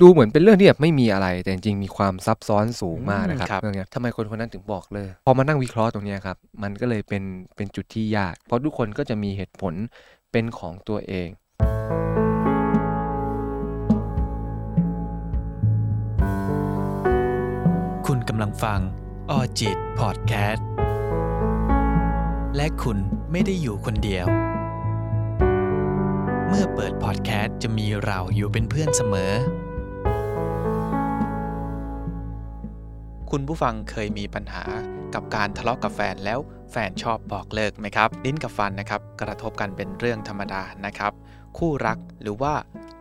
ดูเหมือนเป็นเรื่องที่แบบไม่มีอะไร แต่จริงๆมีความซับซ้อนสูงมากนะครับครับเรื่องเนี้ยทำไมคนคนนั้นถึงบอกเลยพอมานั่งวิเคราะห์ตรงเนี้ยครับมันก็เลยเป็นเป็นจุดที่ยาก เพราะทุกคนก็จะมีเหตุผลเป็นของตัวเองคุณกำลังฟังออจิตพอดแคสต์ และคุณไม่ได้อยู่คนเดียว เมื่อเปิดพอดแคสต์จะมีเราอยู่เป็นเพื่อนเสมอ คุณผู้ฟังเคยมีปัญหากับการทะเลาะกับแฟนแล้วแฟนชอบบอกเลิกไหมครับ ลิ้นกับฟันนะครับกระทบกันเป็นเรื่องธรรมดานะครับ คู่รักหรือว่า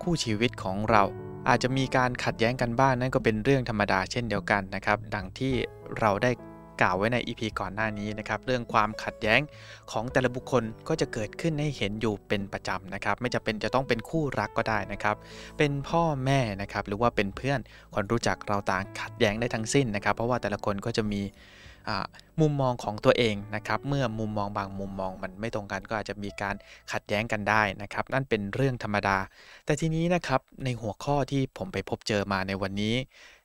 คู่ชีวิตของเราอาจจะมีการขัดแย้งกันบ้างนั่นก็เป็นเรื่องธรรมดาเช่นเดียวกันนะครับ ดังที่เราได้ กล่าวไว้ใน EP ก่อนหน้านี้นะครับเรื่องความขัดแย้งของแต่ละบุคคลก็จะเกิดขึ้นให้เห็นอยู่เป็นประจำนะครับไม่จะเป็นจะต้องเป็นคู่รักก็ได้นะครับ เป็นพ่อแม่นะครับหรือว่าเป็นเพื่อนคนรู้จักเราต่างขัดแย้งได้ทั้งสิ้นนะครับ เพราะว่าแต่ละคนก็จะมีมุมมองของตัวเองนะครับเมื่อมุมมองบางมุมมองมันไม่ตรงกันก็อาจจะมีการขัดแย้งกันได้นะครับ นั่นเป็นเรื่องธรรมดา แต่ทีนี้นะครับในหัวข้อที่ผมไปพบเจอมาในวันนี้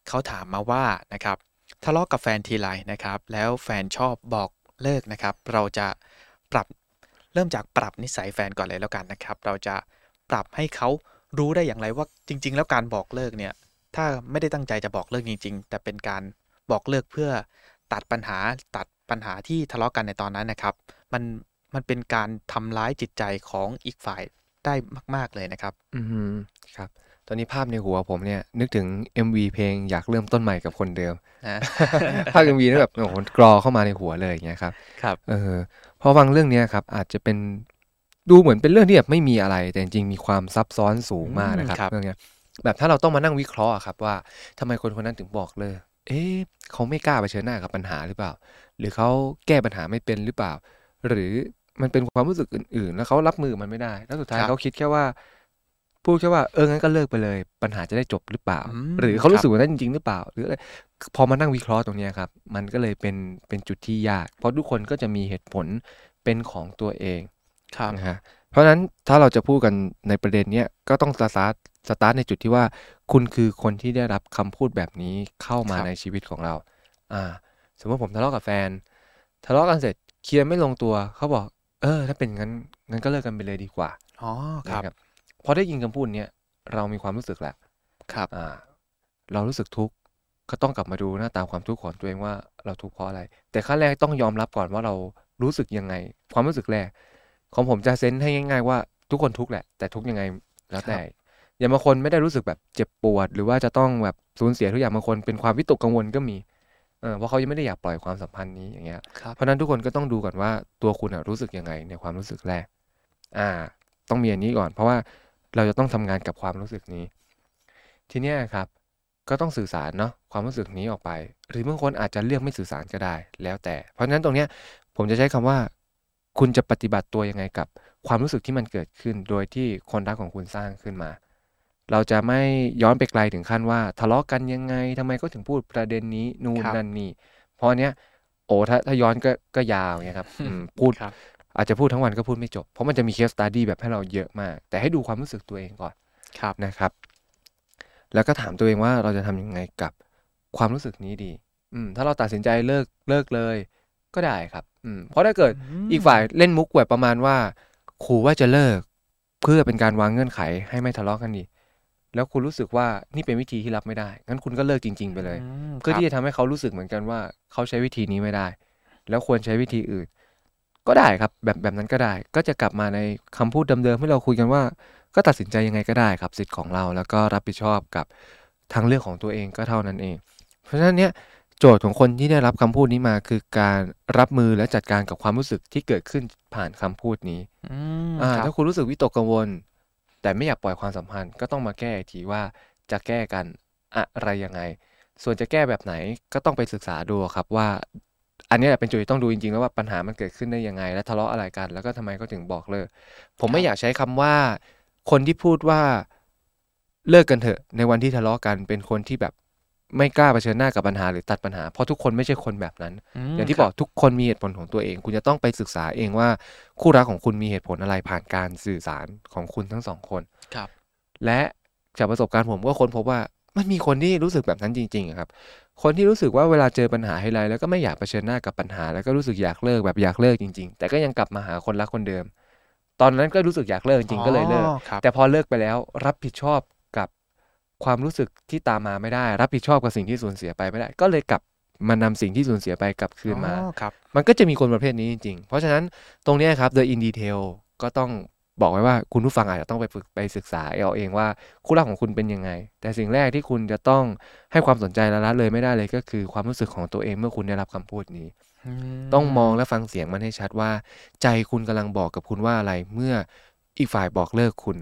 เขาถามมาว่านะครับ ทะเลาะกับแฟนทีไรนะครับ แล้วแฟนชอบบอกเลิกนะครับ เราจะปรับเริ่มจากปรับนิสัยแฟนก่อนเลยแล้วกันนะครับ เราจะปรับให้เขารู้ได้อย่างไรว่าจริง ๆ แล้วการบอกเลิกเนี่ย ถ้าไม่ได้ตั้งใจจะบอกเลิกจริง ๆ แต่เป็นการบอกเลิกเพื่อตัดปัญหาตัดปัญหาที่ทะเลาะกันในตอนนั้นนะครับ มันมันเป็นการทำร้ายจิตใจของอีกฝ่ายได้มาก ๆเลยนะครับ อือครับ ตอนนี้ภาพในหัวผมเนี่ยนึกถึง MV เพลงอยากเริ่มต้นใหม่กับคนเดิมนะภาพ MV นี่แบบโอ้โหกรอเข้ามาในหัวเลยอย่างเงี้ยครับครับเออพอฟังเรื่องเนี้ยครับอาจจะเป็นดูเหมือนเป็นเรื่องที่แบบไม่มีอะไร แต่จริงๆมีความซับซ้อนสูงมากนะครับอืมครับเรื่องเนี้ยแบบถ้าเราต้องมานั่งวิเคราะห์อะครับว่าทำไมคนคนนั้นถึงบอกเลย เอ๊ะเขาไม่กล้าเผชิญหน้ากับปัญหาหรือเปล่า หรือเขาแก้ปัญหาไม่เป็นหรือเปล่า หรือมันเป็นความรู้สึกอื่น ๆ แล้วเขารับมือมันไม่ได้ แล้วสุดท้ายครับเขาคิดแค่ว่า พูดแค่ว่าเอองั้นก็เลิกไปเลย ปัญหาจะได้จบหรือเปล่าอืมหรือเขาครับรู้สึกแบบนั้นจริง ๆ หรือเปล่า หรืออะไรพอมานั่งวิเคราะห์ตรงเนี้ยครับ มันก็เลยเป็นเป็นจุดที่ยาก เพราะทุกคนก็จะมีเหตุผลเป็นของตัวเองครับนะฮะเพราะฉะนั้นถ้าเราจะพูดกันในประเด็นเนี้ยก็ต้อง start start ในจุดที่ว่า คุณคือคนที่ได้รับคำพูดแบบนี้เข้ามาครับในชีวิตของเรา อ่า สมมติผมทะเลาะกับแฟน ทะเลาะกันเสร็จเคลียร์ไม่ลงตัวเขาบอก เออ ถ้าเป็นงั้นงั้นก็เลิกกันไปเลยดีกว่าอ๋อครับนะครับ พอได้ยินคำพูดเนี้ยเรามีความรู้สึกแหละครับอ่าเรารู้สึกทุกข์ก็ต้องกลับมาดูหน้าตาความทุกข์ของตัวเองว่าเราทุกข์เพราะอะไร แต่ขั้นแรกต้องยอมรับก่อนว่าเรารู้สึกยังไง ความรู้สึกแรก ของผมจะเซนส์ให้ง่าย ๆ ว่าทุกคนทุกข์แหละ แต่ทุกข์ยังไงแล้วแต่อย่างบางคนไม่ได้รู้สึกแบบเจ็บปวด หรือว่าจะต้องแบบสูญเสียทุกอย่างบางคนเป็นความวิตกกังวลก็มีเออเพราะเขายังไม่ได้อยากปล่อยความสัมพันธ์นี้อย่างเงี้ยครับเพราะฉะนั้นทุกคนก็ต้องดูก่อนว่าตัวคุณอะรู้สึกยังไงในความรู้สึกแรก อ่า ต้องมีอันนี้ก่อน เพราะว่า เราจะต้องทำงานกับความรู้สึกนี้ ทีเนี้ยครับ ก็ต้องสื่อสารเนาะความรู้สึกนี้ออกไป หรือบางคนอาจจะเลือกไม่สื่อสารก็ได้ แล้วแต่ เพราะฉะนั้นตรงเนี้ยผมจะใช้คำว่า คุณจะปฏิบัติตัวยังไงกับความรู้สึกที่มันเกิดขึ้น โดยที่คนรักของคุณสร้างขึ้นมา เราจะไม่ย้อนไปไกลถึงขั้นว่า ทะเลาะกันยังไงทำไมก็ถึงพูดประเด็นนี้นู่นครับนั่นนี่เพราะอันเนี้ยโอ้ถ้าถ้าย้อนก็ก็ยาวเงี้ยครับอืมพูดครับ อาจจะพูดทั้งวันก็พูดไม่จบ เพราะมันจะมี case study แบบให้เราเยอะมาก แต่ให้ดูความรู้สึกตัวเองก่อนครับนะครับ แล้วก็ถามตัวเองว่าเราจะทำยังไงกับความรู้สึกนี้ดี อืม ถ้าเราตัดสินใจเลิกเลิกเลยก็ได้ครับ อืม เพราะถ้าเกิดอีกฝ่ายเล่นมุกแบบประมาณว่าขู่ว่าจะเลิก เพื่อเป็นการวางเงื่อนไขให้ไม่ทะเลาะกันอีกแล้วคุณรู้สึกว่านี่เป็นวิธีที่รับไม่ได้ งั้นคุณก็เลิกจริง ๆ ไปเลยมเพื่อครับที่จะทำให้เขารู้สึกเหมือนกันว่า เขาใช้วิธีนี้ไม่ได้ แล้วควรใช้วิธีอื่น ก็ได้ครับแบบแบบนั้นก็ได้ ก็จะกลับมาในคำพูดเดิมๆให้เราคุยกันว่า ก็ตัดสินใจยังไงก็ได้ครับ สิทธิ์ของเราแล้วก็รับผิดชอบกับทางเลือกของตัวเองก็เท่านั้นเอง เพราะฉะนั้นเนี่ยโจทย์ของคนที่ได้รับคำพูดนี้มาคือการรับมือและจัดการกับความรู้สึกที่เกิดขึ้นผ่านคำพูดนี้อืมอ่าครับถ้าคุณรู้สึกวิตกกังวล แต่ไม่อยากปล่อยความสัมพันธ์ ก็ต้องมาแก้อีกทีว่าจะแก้กันอะไรยังไง ส่วนจะแก้แบบไหนก็ต้องไปศึกษาดูครับว่า อันนี้แหละเป็นจุดที่ต้องดูจริงๆ แล้วว่าปัญหามันเกิดขึ้นได้ยังไง และทะเลาะอะไรกัน แล้วก็ทำไมก็ถึงบอกเลิก ผมไม่อยากใช้คำว่า คนที่พูดว่าเลิกกันเถอะ ในวันที่ทะเลาะกันเป็นคนที่แบบไม่กล้าเผชิญหน้ากับปัญหาหรือตัดปัญหา เพราะทุกคนไม่ใช่คนแบบนั้นมอย่างที่ครับอกทุกคนมีเหตุผลของตัวเอง คุณจะต้องไปศึกษาเองว่าคู่รักของคุณมีเหตุผลอะไรผ่านการสื่อสารของคุณทั้งสองคนครับ และจากประสบการณ์ผมก็ค้นพบว่า มันมีคนที่รู้สึกแบบนั้นจริงๆอะครับ คนที่รู้สึกว่าเวลาเจอปัญหาให้ไรแล้วก็ไม่อยากเผชิญหน้ากับปัญหา แล้วก็รู้สึกอยากเลิกแบบอยากเลิกจริง ๆ แต่ก็ยังกลับมาหาคนรักคนเดิม ตอนนั้นก็รู้สึกอยากเลิกจริงๆก็เลยเลิกอ๋อครับแต่พอเลิกไปแล้วรับผิดชอบกับความรู้สึกที่ตามมาไม่ได้ รับผิดชอบกับสิ่งที่สูญเสียไปไม่ได้ ก็เลยกลับมานำสิ่งที่สูญเสียไปกลับคืนมาอ๋อครับมันก็จะมีคนประเภทนี้จริงๆ เพราะฉะนั้นตรงเนี้ยครับโดย in detail ก็ต้อง บอกไว้ว่าคุณผู้ฟังอาจจะต้องไปฝึกไปศึกษาเอาเองว่าคู่รักของคุณเป็นยังไง แต่สิ่งแรกที่คุณจะต้องให้ความสนใจและละเลยไม่ได้เลยก็คือความรู้สึกของตัวเองเมื่อคุณได้รับคำพูดนี้ ต้องมองและฟังเสียงมันให้ชัดว่า ใจคุณกำลังบอกกับคุณว่าอะไรเมื่ออีกฝ่ายบอกเลิกคุณ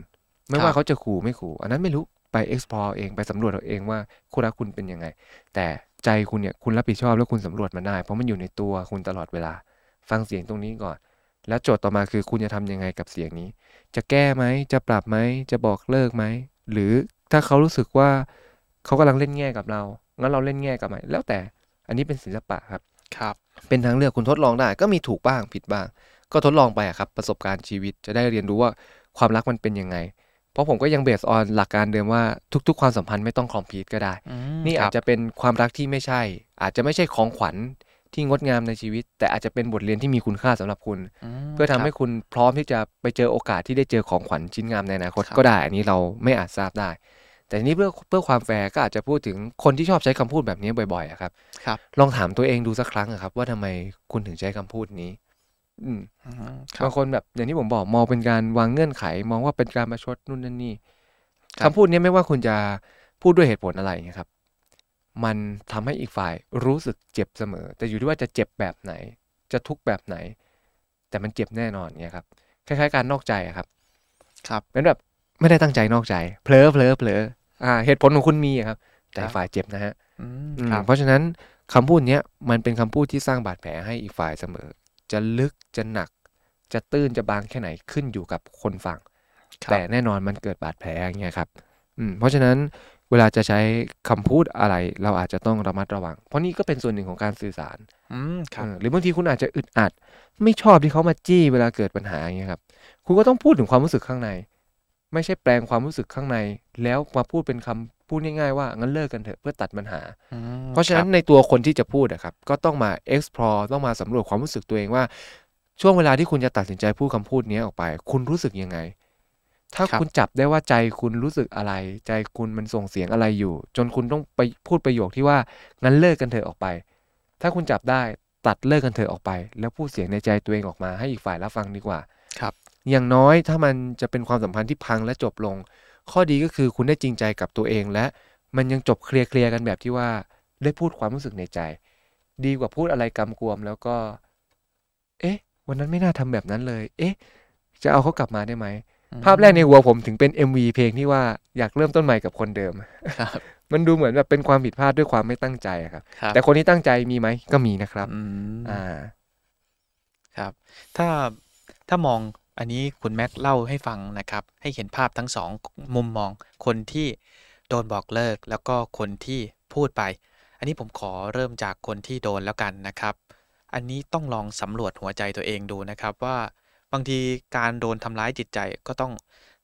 ไม่ครัว่าบเขาจะขู่ไม่ขู่ อันนั้นไม่รู้ไป explore เองไปสำรวจเอาเองว่าคู่รักคุณเป็นยังไง แต่ใจคุณเนี่ยคุณรับผิดชอบแล้วคุณสำรวจมันได้ เพราะมันอยู่ในตัวคุณตลอดเวลา ฟังเสียงตรงนี้ก่อน แล้วโจทย์ต่อมาคือคุณจะทำยังไงกับเสียงนี้ จะแก้ไหมจะปรับไหมจะบอกเลิกไหมหรือถ้าเขารู้สึกว่าเขากำลังเล่นแง่กับเรางั้นเราเล่นแง่กับไหมแล้วแต่อันนี้เป็นศิลปะครับครับ เป็นทางเลือกคุณทดลองได้ ก็มีถูกบ้างผิดบ้าง ก็ทดลองไปอะครับประสบการณ์ชีวิตจะได้เรียนรู้ว่าความรักมันเป็นยังไงเพราะผมก็ยังเบสออนหลักการเดิมว่าทุก ๆ ความสัมพันธ์ไม่ต้องคอมพลีทก็ได้อืมนี่คอารัจบจะเป็นความรักที่ไม่ใช่ อาจจะไม่ใช่ของขวัญ ที่งดงามในชีวิต แต่อาจจะเป็นบทเรียนที่มีคุณค่าสำหรับคุณมเพื่อทำให้ครับคุณพร้อมที่จะไปเจอโอกาสที่ได้เจอของขวัญชิ้นงามในอนาคตครับก็ได้อันนี้เราไม่อาจทราบได้ แต่ทีนี้เพื่อเพื่อความแฟร์ก็อาจจะพูดถึงคนที่ชอบใช้คำพูดแบบนี้บ่อยๆอะครับครับ ลองถามตัวเองดูสักครั้งอะครับ ว่าทำไมคุณถึงใช้คำพูดนี้อืมอืมครับบางคนแบบอย่างที่ผมบอกมองเป็นการวางเงื่อนไข มองว่าเป็นการประชดนู่นนั่นนี่ครับคำพูดนี้ไม่ว่าคุณจะพูดด้วยเหตุผลอะไรเงี้ยครับ มันทำให้อีกฝ่ายรู้สึกเจ็บเสมอ แต่อยู่ที่ว่าจะเจ็บแบบไหน จะทุกข์แบบไหน แต่มันเจ็บแน่นอนเนี่ยครับคล้ายๆ การนอกใจอะครับ ครับเป็นแบบไม่ได้ตั้งใจนอกใจเผลอเผลอเผลออ่า เหตุผลของคุณมีอะครับ แต่ครับฝ่ายเจ็บนะฮะอืมอืมครับเพราะฉะนั้นคำพูดเนี้ยมันเป็นคำพูดที่สร้างบาดแผลให้อีกฝ่ายเสมอ จะลึกจะหนัก จะตื้นจะบางแค่ไหนขึ้นอยู่กับคนฟังครับแต่แน่นอนมันเกิดบาดแผลอย่างเงี้ยครับ อืมเพราะฉะนั้น เวลาจะใช้คำพูดอะไร เราอาจจะต้องระมัดระวัง เพราะนี่ก็เป็นส่วนหนึ่งของการสื่อสารอืมครับเออหรือบางทีคุณอาจจะอึดอัด ไม่ชอบที่เขามาจี้เวลาเกิดปัญหาอย่างเงี้ยครับ คุณก็ต้องพูดถึงความรู้สึกข้างใน ไม่ใช่แปลงความรู้สึกข้างใน แล้วมาพูดเป็นคำพูดง่ายๆว่างั้นเลิกกันเถอะเพื่อตัดปัญหาอืมเพราะฉะนั้นคบในตัวคนที่จะพูดอะครับ ก็ต้องมา explore ต้องมาสำรวจความรู้สึกตัวเองว่า ช่วงเวลาที่คุณจะตัดสินใจพูดคำพูดนี้ออกไป คุณรู้สึกยังไง ถ้าครับคุณจับได้ว่าใจคุณรู้สึกอะไร ใจคุณมันส่งเสียงอะไรอยู่ จนคุณต้องไปพูดประโยคที่ว่างั้นเลิกกันเถอะออกไป ถ้าคุณจับได้ตัดเลิกกันเถอะออกไป แล้วพูดเสียงในใจตัวเองออกมา ให้อีกฝ่ายรับฟังดีกว่า ครับ อย่างน้อยถ้ามันจะเป็นความสัมพันธ์ที่พังและจบลง ข้อดีก็คือคุณได้จริงใจกับตัวเองและ มันยังจบเคลียร์ๆกันแบบที่ว่า ได้พูดความรู้สึกในใจ ดีกว่าพูดอะไรกำกวมแล้วก็ เอ๊ะ วันนั้นไม่น่าทำแบบนั้นเลย เอ๊ะ จะเอาเขากลับมาได้ไหมอืม ภาพแรกในหัวผมถึงเป็น MV เพลงที่ว่าอยากเริ่มต้นใหม่กับคนเดิมครับมันดูเหมือนแบบเป็นความผิดพลาดด้วยความไม่ตั้งใจอะครับครับ แต่คนที่ตั้งใจมีไหมก็มีนะครับอืมอ่า ครับ ถ้าถ้ามองอันนี้คุณแม็กเล่าให้ฟังนะครับ ให้เห็นภาพทั้งสองมุมมอง คนที่โดนบอกเลิก แล้วก็คนที่พูดไป อันนี้ผมขอเริ่มจากคนที่โดนแล้วกันนะครับ อันนี้ต้องลองสำรวจหัวใจตัวเองดูนะครับว่า บางทีการโดนทำร้ายจิตใจก็ต้อง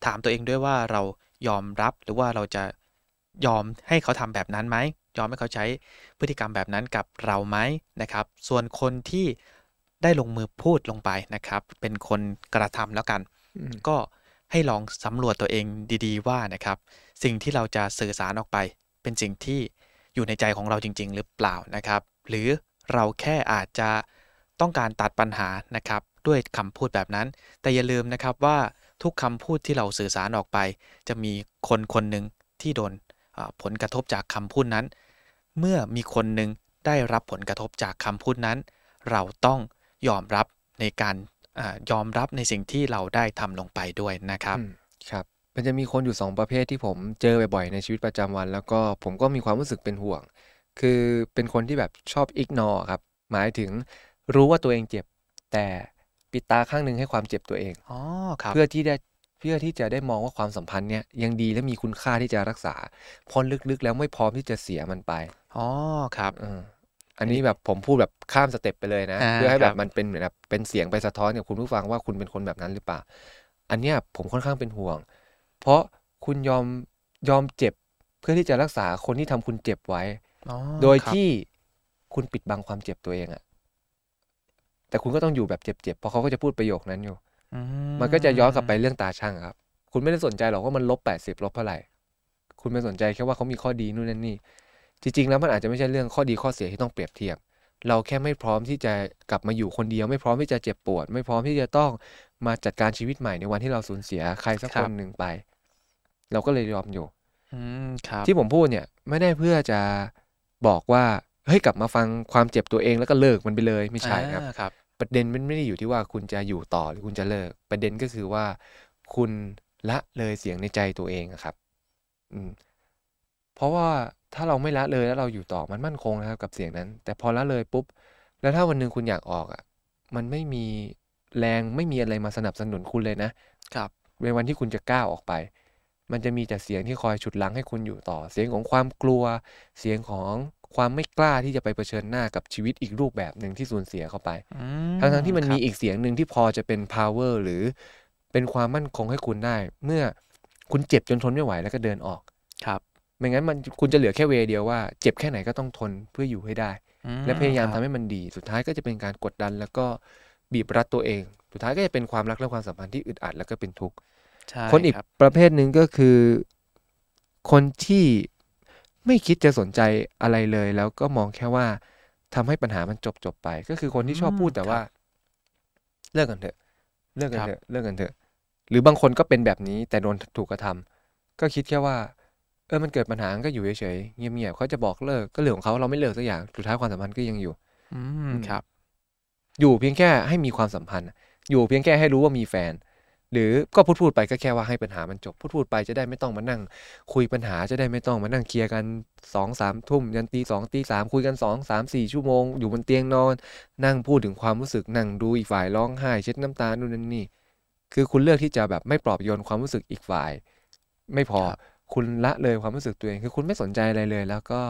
ถามตัวเองด้วยว่าเรายอมรับหรือว่าเราจะยอมให้เขาทำแบบนั้นไหมยอมให้เขาใช้พฤติกรรมแบบนั้นกับเราไหมนะครับ ส่วนคนที่ได้ลงมือพูดลงไปนะครับ เป็นคนกระทำแล้วกันอืมก็ให้ลองสำรวจตัวเองดีๆ ว่านะครับ สิ่งที่เราจะสื่อสารออกไป เป็นสิ่งที่อยู่ในใจของเราจริง ๆ หรือเปล่านะครับ หรือเราแค่อาจจะต้องการตัดปัญหานะครับ ด้วยคำพูดแบบนั้น แต่อย่าลืมนะครับว่าทุกคำพูดที่เราสื่อสารออกไป จะมีคนคนหนึ่งที่โดนผลกระทบจากคำพูดนั้น เมื่อมีคนหนึ่งได้รับผลกระทบจากคำพูดนั้น เราต้องยอมรับในการอยอมรับในสิ่งที่เราได้ทำลงไปด้วยนะครับครับมันจะมีคนอยู่สองประเภทที่ผมเจอบ่อยๆในชีวิตประจำวัน แล้วก็ผมก็มีความรู้สึกเป็นห่วง คือเป็นคนที่แบบชอบอิกนอครับหมายถึงรู้ว่าตัวเองเจ็บ แต่ ปิดตาข้างหนึ่งให้ความเจ็บตัวเองอ๋อครับเพื่อที่ได้เพื่อที่จะได้มองว่าความสัมพันธ์เนี้ยยังดีและมีคุณค่าที่จะรักษาเพอลึกๆ แล้วไม่พร้อมที่จะเสียมันไปอ๋อครับเอออันนี้แบบผมพูดแบบข้ามสเต็ปไปเลยนะอ่าเพื่อให้แบครับบมันเป็นเหมือนแบบเป็นเสียงไปสะท้อนกับคุณผู้ฟังว่าคุณเป็นคนแบบนั้นหรือเปล่า อันเนี้ยผมค่อนข้างเป็นห่วง เพราะคุณยอมยอมเจ็บเพื่อที่จะรักษาคนที่ทำคุณเจ็บไว้อ๋อโดยครับที่คุณปิดบังความเจ็บตัวเองอะ แต่คุณก็ต้องอยู่แบบเจ็บๆเพราะเขาก็จะพูดประโยคนั้นอยู่อืมันก็จะย้อนกลับไปเรื่องตาช่างอะครับ คุณไม่ได้สนใจหรอกว่ามันลบแปดสิบลบเท่าไหร่ คุณไม่สนใจแค่ว่าเขามีข้อดีนู่นนั่นนี่ จริงๆแล้วมันอาจจะไม่ใช่เรื่องข้อดีข้อเสียที่ต้องเปรียบเทียบ เราแค่ไม่พร้อมที่จะกลับมาอยู่คนเดียว ไม่พร้อมที่จะเจ็บปวด ไม่พร้อมที่จะต้องมาจัดการชีวิตใหม่ในวันที่เราสูญเสียใครสักคนหนึ่งไป เราก็เลยยอมอยู่อืมครับที่ผมพูดเนี่ย ไม่ได้เพื่อจะบอกว่า เฮ้ยกลับมาฟังความเจ็บตัวเองแล้วก็เลิกมันไปเลยไม่ใช่ครับอ่าครับประเด็นมันไม่ได้อยู่ที่ว่าคุณจะอยู่ต่อหรือคุณจะเลิก ประเด็นก็คือว่า คุณละเลยเสียงในใจตัวเองอะครับ อืม เพราะว่าถ้าเราไม่ละเลยแล้วเราอยู่ต่อมันมั่นคงนะครับ กับเสียงนั้น แต่พอละเลยปุ๊บ แล้วถ้าวันหนึ่งคุณอยากออกอะ มันไม่มีแรงไม่มีอะไรมาสนับสนุนคุณเลยนะครับในวันที่คุณจะก้าวออกไป มันจะมีแต่เสียงที่คอยฉุดลังให้คุณอยู่ต่อ เสียงของความกลัว เสียงของ ความไม่กล้าที่จะไปเผชิญหน้ากับชีวิตอีกรูปแบบหนึ่งที่สูญเสียเข้าไปอืทั้งๆที่มันครับมีอีกเสียงหนึ่งที่พอจะเป็น power หรือเป็นความมั่นคงให้คุณได้ เมื่อคุณเจ็บจนทนไม่ไหวแล้วก็เดินออก ครับ ไม่งั้นมันคุณจะเหลือแค่เวย์เดียวว่า เจ็บแค่ไหนก็ต้องทนเพื่ออยู่ให้ได้อืมและพยายามคทำรับให้มันดี สุดท้ายก็จะเป็นการกดดัน แล้วก็บีบรัดตัวเอง สุดท้ายก็จะเป็นความรักและความสัมพันธ์ที่อึดอัดแล้วก็เป็นทุกข์ใช่คนอีกรับประเภทหนึ่งก็คือ คนที่ ไม่คิดจะสนใจอะไรเลย แล้วก็มองแค่ว่าทำให้ปัญหามันจบจบไป ก็คือคนที่ชอบพูดแต่ว่า เลิกกันเถอะ เลิกกันเถอะเลิกกันเถอะ หรือบางคนก็เป็นแบบนี้แต่โดนถูกกระทำก็คิดแค่ว่า เออมันเกิดปัญหาก็อยู่เฉยๆเงียบๆเขาจะบอกเลิกก็เรื่องของเขาเราไม่เลิกสักอย่างสุดท้ายความสัมพันธ์ก็ยังอยู่ อืมครับ อยู่เพียงแค่ให้มีความสัมพันธ์ อยู่เพียงแค่ให้รู้ว่ามีแฟน หรือก็พูดพูดๆไปก็แค่ว่าให้ปัญหามันจบ พูดพูดๆไปจะได้ไม่ต้องมานั่ง คุยปัญหาจะได้ไม่ต้องมานั่งเคลียร์กันสองสามทุ่มยันตีสองตีสามคุยกันสองสามสี่ชั่วโมง อยู่บนเตียงนอน นั่งพูดถึงความรู้สึกนั่งดูอีกฝ่ายร้องไห้เช็ดน้ำตานู่นนั่นนี่ คือคุณเลือกที่จะแบบไม่ปลอบโยนความรู้สึกอีกฝ่าย ไม่พอครับคุณละเลยความรู้สึกตัวเองคือคุณไม่สนใจอะไรเลย แล้วก็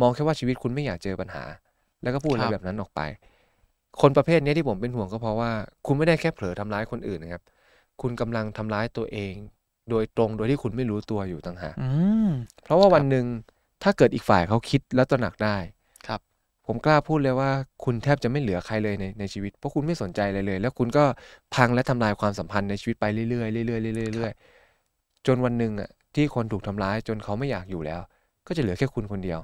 มองแค่ว่าชีวิตคุณไม่อยากเจอปัญหา แล้วก็พูดอะไรครับแบบนั้นออกไป คนประเภทเนี้ยที่ผมเป็นห่วงก็เพราะว่า คุณไม่ได้แค่เผลอทำร้ายคนอื่นนะครับ คุณกำลังทำร้ายตัวเอง โดยตรงโดยที่คุณไม่รู้ตัวอยู่ต่างหากอืมเพราะว่าครับวันหนึ่งถ้าเกิดอีกฝ่ายเขาคิดแล้วตระหนักได้ครับ ผมกล้าพูดเลยว่าคุณแทบจะไม่เหลือใครเลยในในชีวิต เพราะคุณไม่สนใจอะไรเลย แล้วคุณก็พังและทำลายความสัมพันธ์ในชีวิตไปเรื่อยๆเรื่อยๆเรื่อยๆเรื่อยๆจนวันหนึ่งอะที่คนถูกทำร้ายจนเขาไม่อยากอยู่แล้ว ก็จะเหลือแค่คุณคนเดียว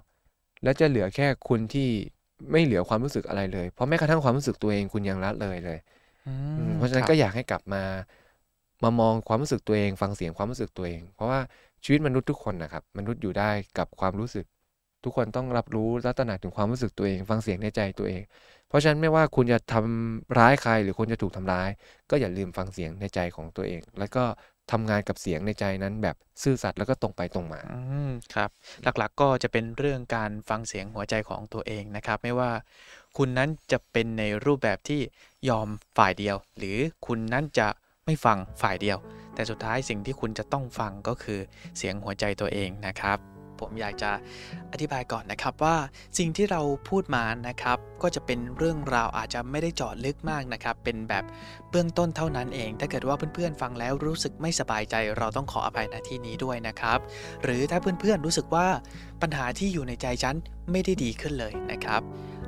และจะเหลือแค่คุณที่ไม่เหลือความรู้สึกอะไรเลย เพราะแม้กระทั่งความรู้สึกตัวเองคุณยังละเลยเลยอือืมมเพราะฉะนั้นคบก็อยากให้กลับมา มามองความรู้สึกตัวเอง ฟังเสียงความรู้สึกตัวเอง เพราะว่าชีวิตมนุษย์ทุกคนนะครับ มนุษย์อยู่ได้กับความรู้สึก ทุกคนต้องรับรู้และตระหนักถึงความรู้สึกตัวเอง ฟังเสียงในใจตัวเอง เพราะฉะนั้นไม่ว่าคุณจะทำร้ายใครหรือคุณจะถูกทำร้าย ก็อย่าลืมฟังเสียงในใจของตัวเอง แล้วก็ทำงานกับเสียงในใจนั้นแบบซื่อสัตย์แล้วก็ตรงไปตรงมาครับ หลักๆก็จะเป็นเรื่องการฟังเสียงหัวใจของตัวเองนะครับ ไม่ว่าคุณนั้นจะเป็นในรูปแบบที่ยอมฝ่ายเดียว หรือคุณนั้นจะ ไม่ฟังฝ่ายเดียว แต่สุดท้ายสิ่งที่คุณจะต้องฟังก็คือเสียงหัวใจตัวเองนะครับ ผมอยากจะอธิบายก่อนนะครับว่าสิ่งที่เราพูดมานะครับ ก็จะเป็นเรื่องราวอาจจะไม่ได้เจาะลึกมากนะครับ เป็นแบบเบื้องต้นเท่านั้นเอง ถ้าเกิดว่าเพื่อนๆฟังแล้วรู้สึกไม่สบายใจ เราต้องขออภัยณที่นี้ด้วยนะครับ หรือถ้าเพื่อนๆรู้สึกว่าปัญหาที่อยู่ในใจฉันไม่ได้ดีขึ้นเลยนะครับ